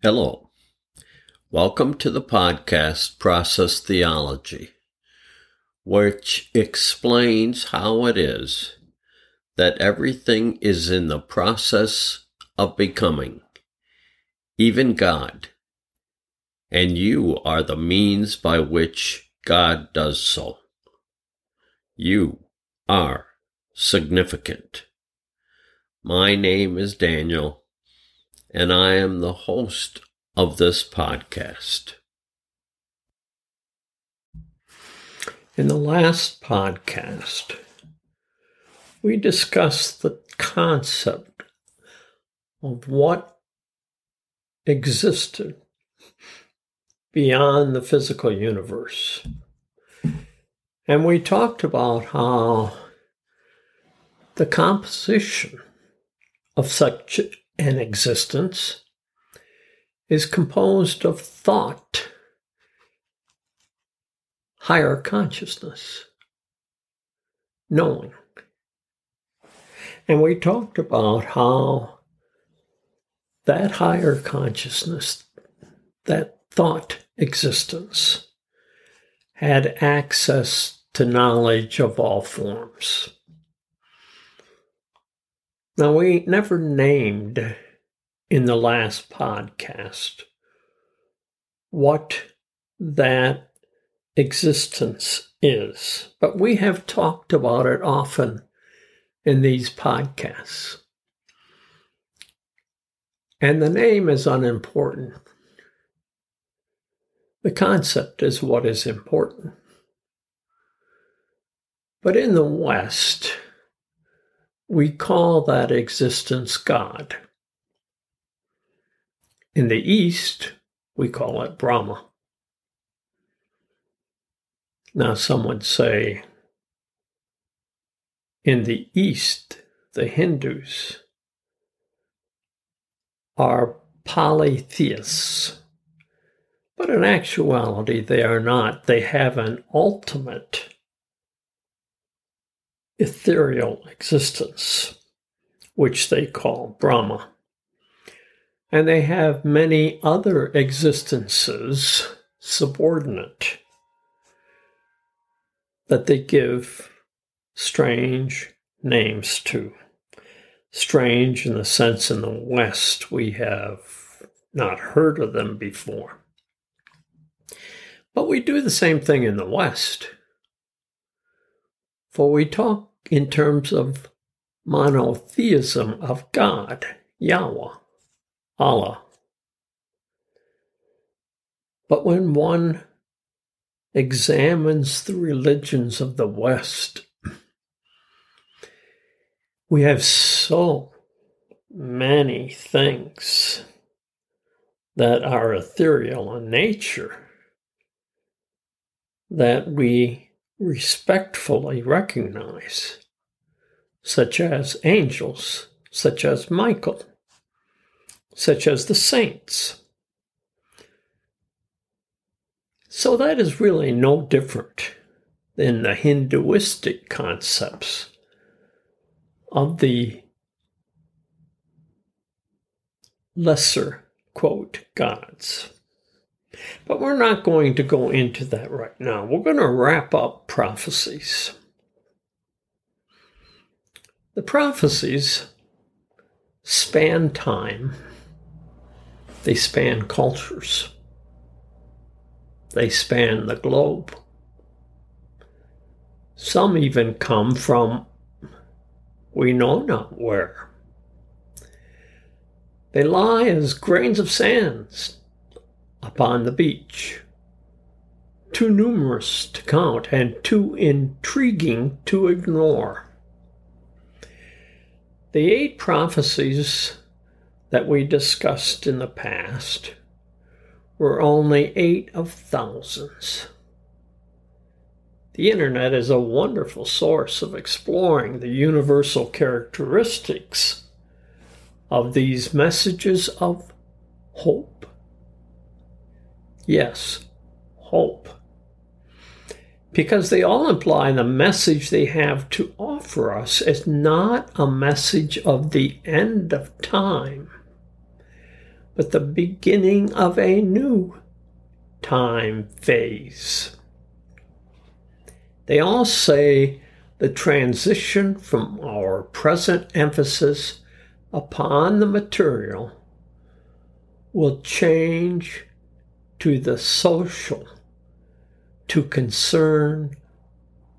Hello. Welcome to the podcast Process Theology, which explains how it is that everything is in the process of becoming, even God, and you are the means by which God does so. You are significant. My name is Daniel and I am the host of this podcast. In the last podcast, we discussed the concept of what existed beyond the physical universe. And we talked about how the composition of such an existence is composed of thought, higher consciousness, knowing. And we talked about how that higher consciousness, that thought existence, had access to knowledge of all forms. Now, we never named in the last podcast what that existence is, but we have talked about it often in these podcasts. And the name is unimportant. The concept is what is important. But in the West, we call that existence God. In the East, we call it Brahma. Now, some would say in the East, the Hindus are polytheists. But in actuality, they are not. They have an ultimate ethereal existence, which they call Brahma. And they have many other existences subordinate that they give strange names to. Strange in the sense in the West we have not heard of them before. But we do the same thing in the West. For we talk in terms of monotheism of God, Yahweh, Allah. But when one examines the religions of the West, we have so many things that are ethereal in nature that we respectfully recognize, such as angels, such as Michael, such as the saints. So that is really no different than the Hinduistic concepts of the lesser, quote, gods. But we're not going to go into that right now. We're going to wrap up prophecies. The prophecies span time, they span cultures, they span the globe. Some even come from we know not where. They lie as grains of sand upon the beach. Too numerous to count and too intriguing to ignore. The eight prophecies that we discussed in the past were only eight of thousands. The internet is a wonderful source of exploring the universal characteristics of these messages of hope Yes, hope. Because they all imply the message they have to offer us is not a message of the end of time, but the beginning of a new time phase. They all say the transition from our present emphasis upon the material will change to the social, to concern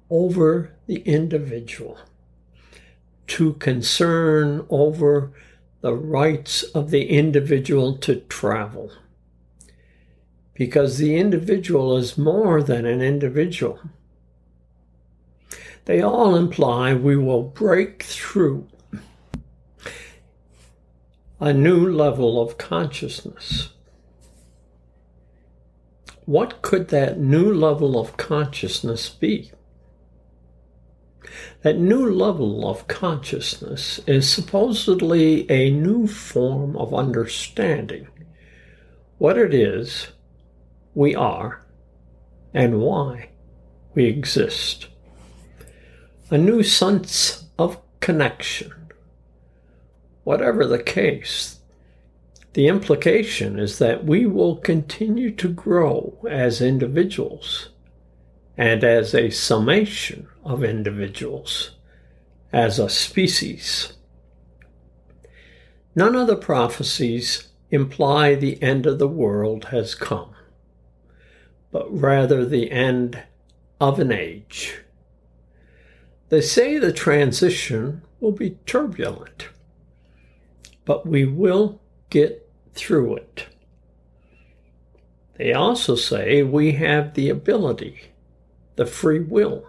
over the individual, to concern over the rights of the individual to travel. Because the individual is more than an individual. They all imply we will break through a new level of consciousness. What could that new level of consciousness be? That new level of consciousness is supposedly a new form of understanding what it is we are and why we exist. A new sense of connection. Whatever the case, the implication is that we will continue to grow as individuals and as a summation of individuals, as a species. None of the prophecies imply the end of the world has come, but rather the end of an age. They say the transition will be turbulent, but we will get through it. They also say we have the ability the free will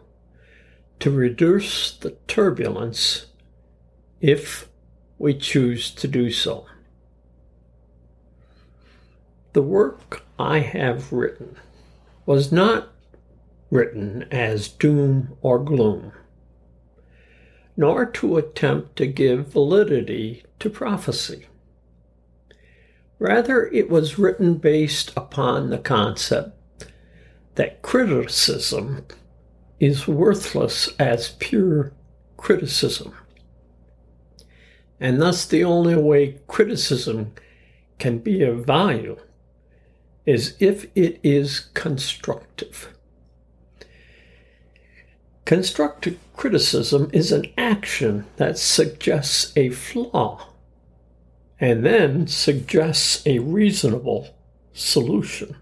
to reduce the turbulence if we choose to do so. The work I have written was not written as doom or gloom, nor to attempt to give validity to prophecy. Rather, it was written based upon the concept that criticism is worthless as pure criticism. And thus, the only way criticism can be of value is if it is constructive. Constructive criticism is an action that suggests a flaw and then suggests a reasonable solution.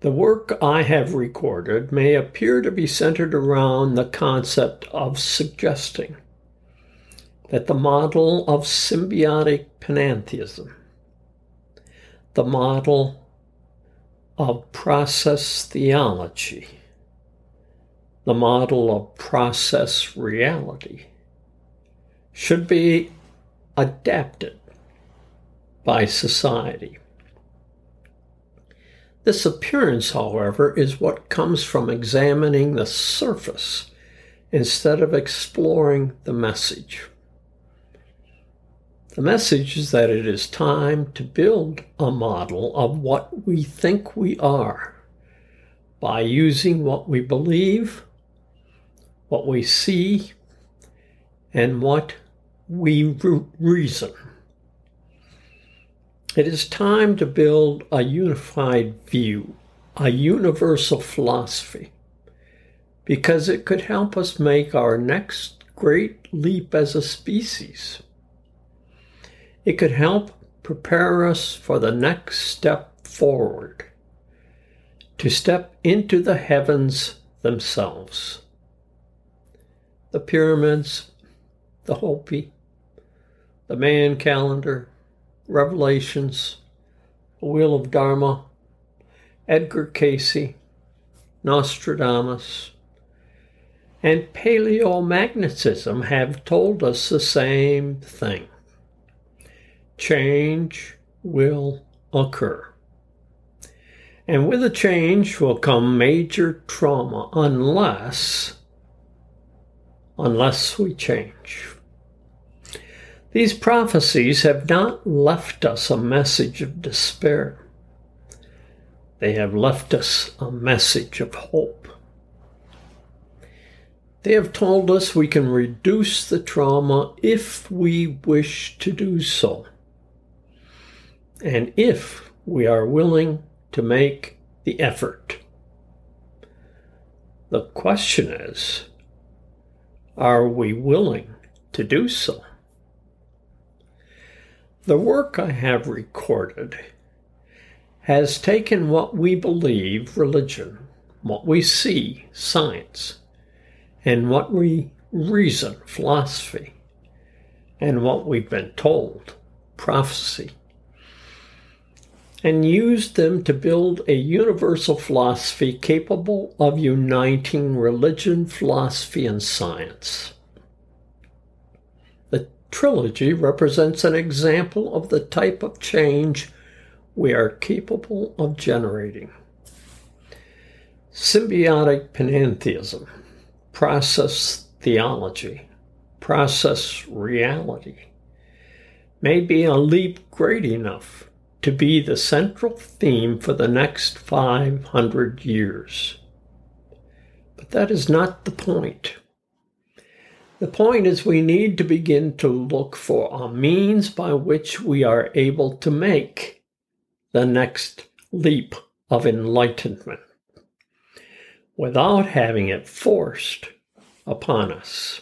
The work I have recorded may appear to be centered around the concept of suggesting that the model of symbiotic panentheism, the model of process theology, the model of process reality, should be adapted by society. This appearance, however, is what comes from examining the surface instead of exploring the message. The message is that it is time to build a model of what we think we are by using what we believe, what we see, and what we reason. It is time to build a unified view, a universal philosophy, because it could help us make our next great leap as a species. It could help prepare us for the next step forward, to step into the heavens themselves. The pyramids, the Hopi, the Mayan calendar, Revelations, The Wheel of Dharma, Edgar Cayce, Nostradamus, and paleomagnetism have told us the same thing. Change will occur. And with a change will come major trauma unless unless we change. These prophecies have not left us a message of despair. They have left us a message of hope. They have told us we can reduce the trauma if we wish to do so. and if we are willing to make the effort. The question is are we willing to do so? The work I have recorded has taken what we believe religion, what we see science, and what we reason philosophy, and what we've been told prophecy, and used them to build a universal philosophy capable of uniting religion, philosophy, and science trilogy represents an example of the type of change we are capable of generating. Symbiotic panentheism, process theology, process reality may be a leap great enough to be the central theme for the next 500 years. But that is not the point. The point is, we need to begin to look for a means by which we are able to make the next leap of enlightenment without having it forced upon us.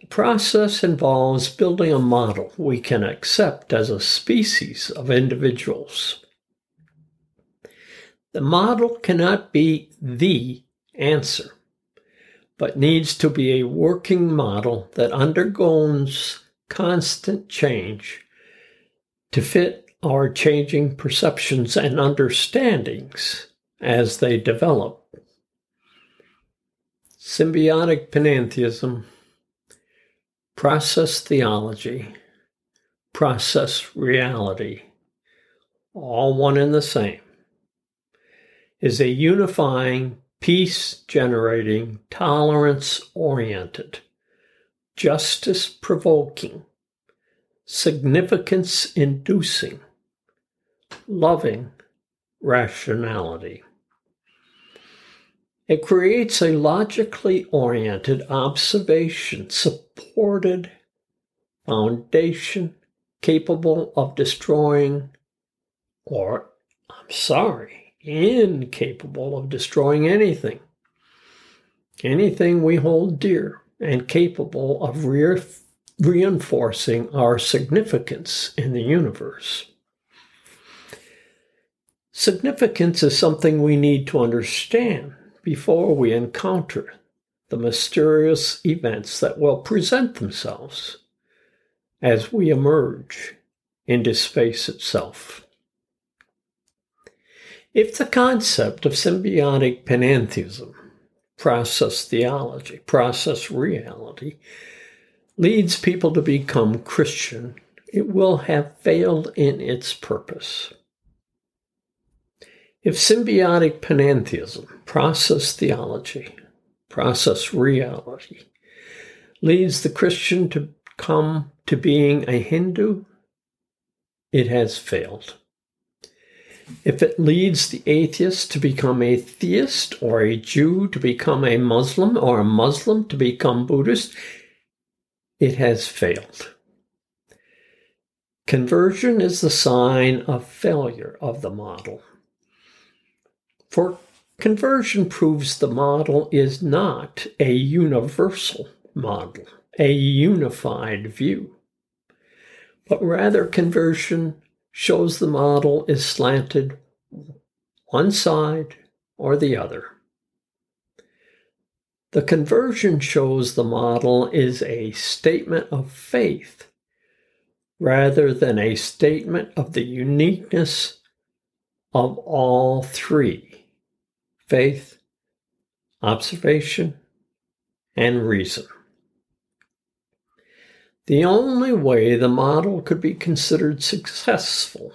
The process involves building a model we can accept as a species of individuals. The model cannot be the answer but needs to be a working model that undergoes constant change to fit our changing perceptions and understandings as they develop. Symbiotic panentheism, process theology, process reality, all one and the same, is a unifying peace generating, tolerance oriented, justice provoking, significance inducing, loving rationality. It creates a logically oriented, observation supported foundation capable of destroying, or, I'm sorry, incapable of destroying anything. Anything we hold dear and capable of re- reinforcing our significance in the universe. Significance is something we need to understand before we encounter the mysterious events that will present themselves as we emerge into space itself. If the concept of symbiotic panentheism, process theology, process reality, leads people to become Christian, it will have failed in its purpose. If symbiotic panentheism, process theology, process reality, leads the Christian to come to being a Hindu, it has failed. If it leads the atheist to become a theist, or a Jew to become a Muslim, or a Muslim to become Buddhist, it has failed. Conversion is the sign of failure of the model. For conversion proves the model is not a universal model, a unified view, but rather conversion shows the model is slanted one side or the other. The conversion shows the model is a statement of faith rather than a statement of the uniqueness of all three faith, observation, and reason. The only way the model could be considered successful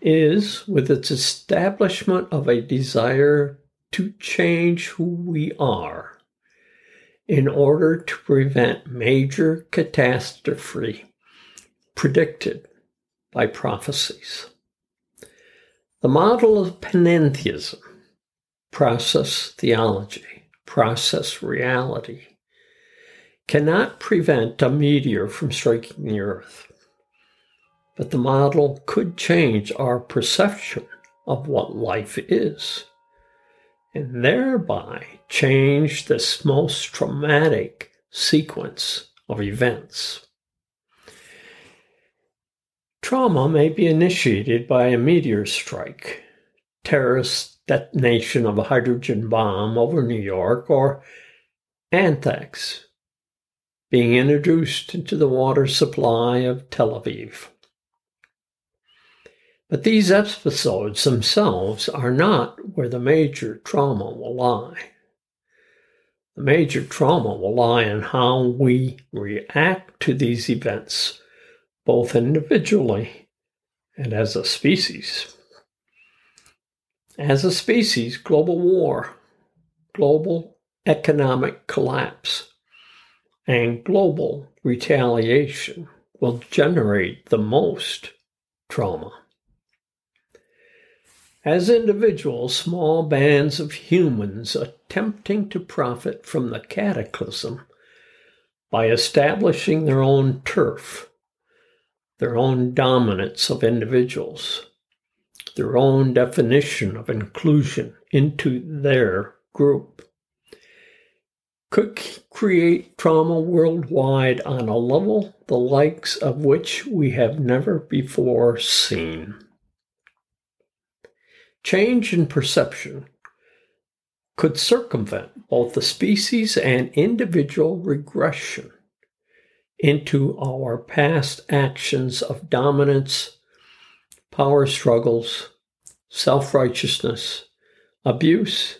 is with its establishment of a desire to change who we are in order to prevent major catastrophe predicted by prophecies. The model of panentheism, process theology, process reality, cannot prevent a meteor from striking the earth. but the model could change our perception of what life is, and thereby change this most traumatic sequence of events. Trauma may be initiated by a meteor strike, terrorist detonation of a hydrogen bomb over New York, or anthrax being introduced into the water supply of Tel Aviv. But these episodes themselves are not where the major trauma will lie. The major trauma will lie in how we react to these events, both individually and as a species. As a species, global war, global economic collapse, and global retaliation will generate the most trauma. As individuals, small bands of humans attempting to profit from the cataclysm by establishing their own turf, their own dominance of individuals, their own definition of inclusion into their group, could create trauma worldwide on a level the likes of which we have never before seen. Change in perception could circumvent both the species and individual regression into our past actions of dominance, power struggles, self righteousness, abuse,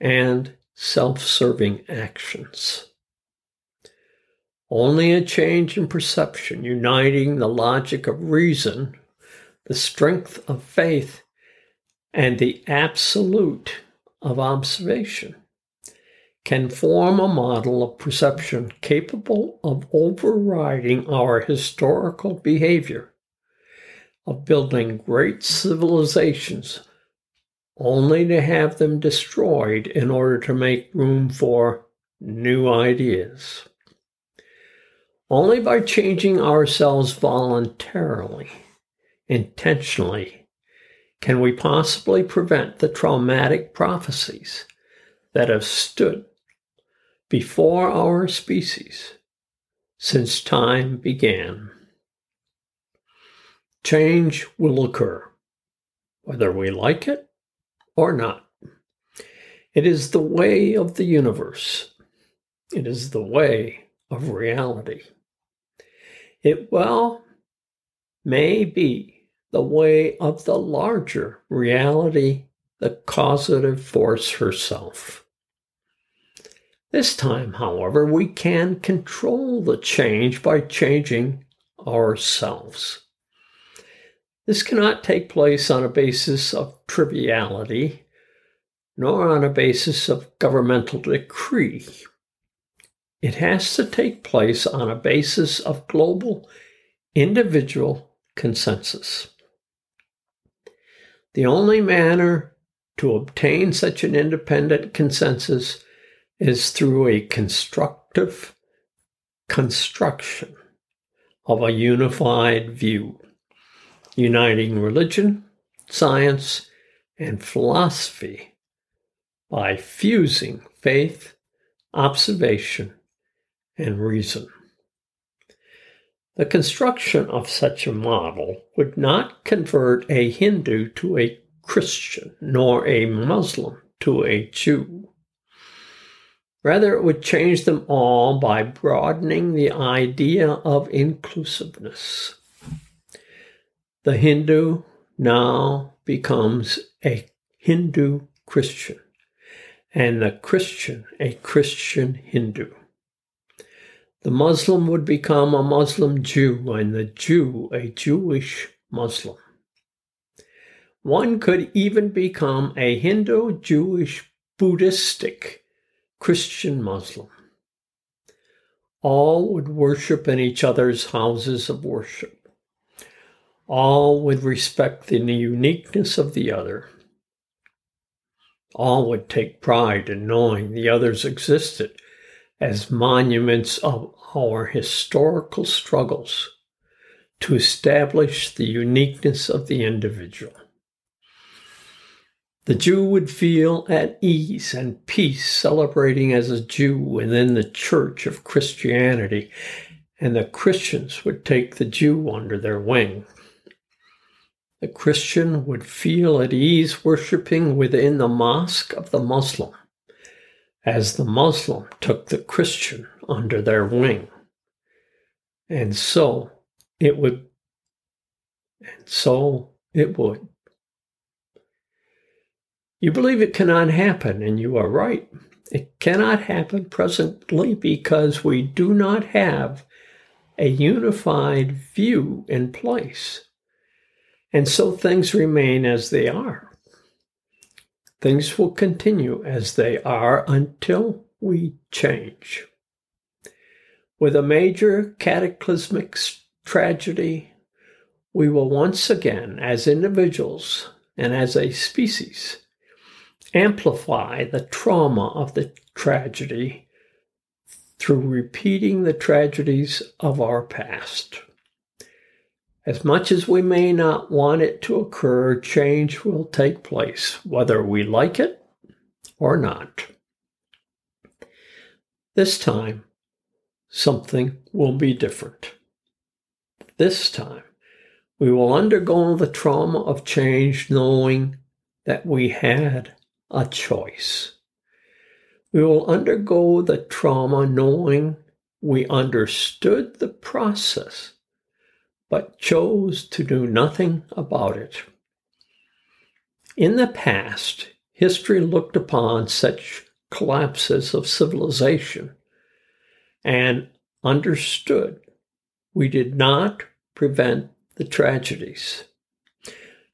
and self serving actions. Only a change in perception, uniting the logic of reason, the strength of faith, and the absolute of observation can form a model of perception capable of overriding our historical behavior, of building great civilizations only to have them destroyed in order to make room for new ideas. Only by changing ourselves voluntarily, intentionally, can we possibly prevent the traumatic prophecies that have stood before our species since time began? Change will occur, whether we like it or not. It is the way of the universe. It is the way of reality. It well may be the way of the larger reality, the causative force herself. This time, however, we can control the change by changing ourselves. This cannot take place on a basis of triviality, nor on a basis of governmental decree. It has to take place on a basis of global individual consensus. The only manner to obtain such an independent consensus is through a constructive construction of a unified view, uniting religion, science, and philosophy by fusing faith, observation, and reason. The construction of such a model would not convert a Hindu to a Christian, nor a Muslim to a Jew. Rather, it would change them all by broadening the idea of inclusiveness. The Hindu now becomes a Hindu Christian, and the Christian a Christian Hindu. The Muslim would become a Muslim Jew and the Jew a Jewish Muslim. One could even become a Hindu, Jewish, Buddhistic, Christian Muslim. All would worship in each other's houses of worship. All would respect the uniqueness of the other. All would take pride in knowing the others existed as monuments of our historical struggles to establish the uniqueness of the individual. The Jew would feel at ease and peace celebrating as a Jew within the church of Christianity, and the Christians would take the Jew under their wing. The Christian would feel at ease worshiping within the mosque of the Muslim, as the Muslim took the Christian under their wing. And so it would, and so it would. You believe it cannot happen, and you are right. It cannot happen presently because we do not have a unified view in place. And so things remain as they are. Things will continue as they are until we change. With a major cataclysmic tragedy, we will once again, as individuals and as a species, amplify the trauma of the tragedy through repeating the tragedies of our past. As much as we may not want it to occur, change will take place, whether we like it or not. This time, something will be different. This time, we will undergo the trauma of change knowing that we had a choice. We will undergo the trauma knowing we understood the process, but chose to do nothing about it. In the past, history looked upon such collapses of civilization and understood we did not prevent the tragedies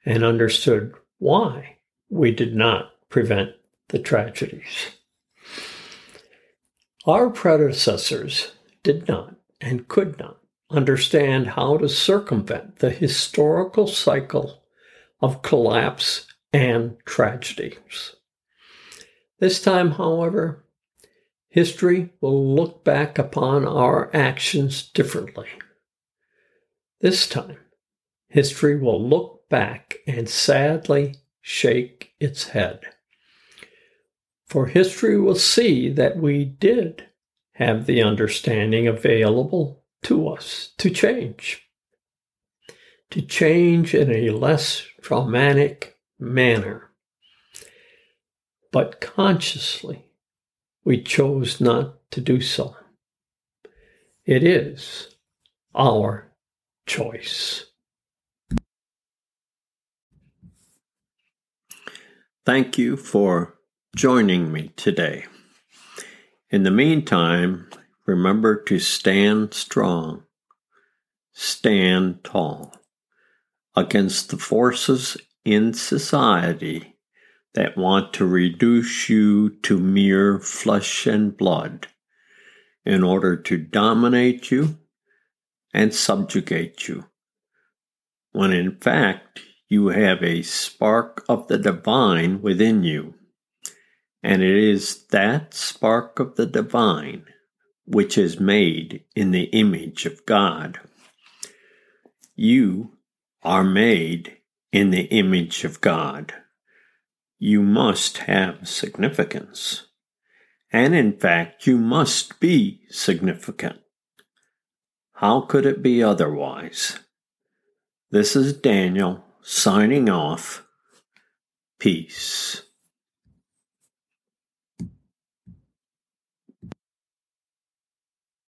and understood why we did not prevent the tragedies. Our predecessors did not and could not understand how to circumvent the historical cycle of collapse and tragedies. This time, however, history will look back upon our actions differently. This time, history will look back and sadly shake its head. For history will see that we did have the understanding available to us to change, to change in a less traumatic manner. But consciously, we chose not to do so. It is our choice. Thank you for joining me today. In the meantime, remember to stand strong, stand tall. Against the forces in society that want to reduce you to mere flesh and blood in order to dominate you and subjugate you, when in fact you have a spark of the divine within you. And it is that spark of the divine which is made in the image of God. You are made in the image of God. You must have significance. And in fact, you must be significant. How could it be otherwise? This is Daniel signing off. Peace.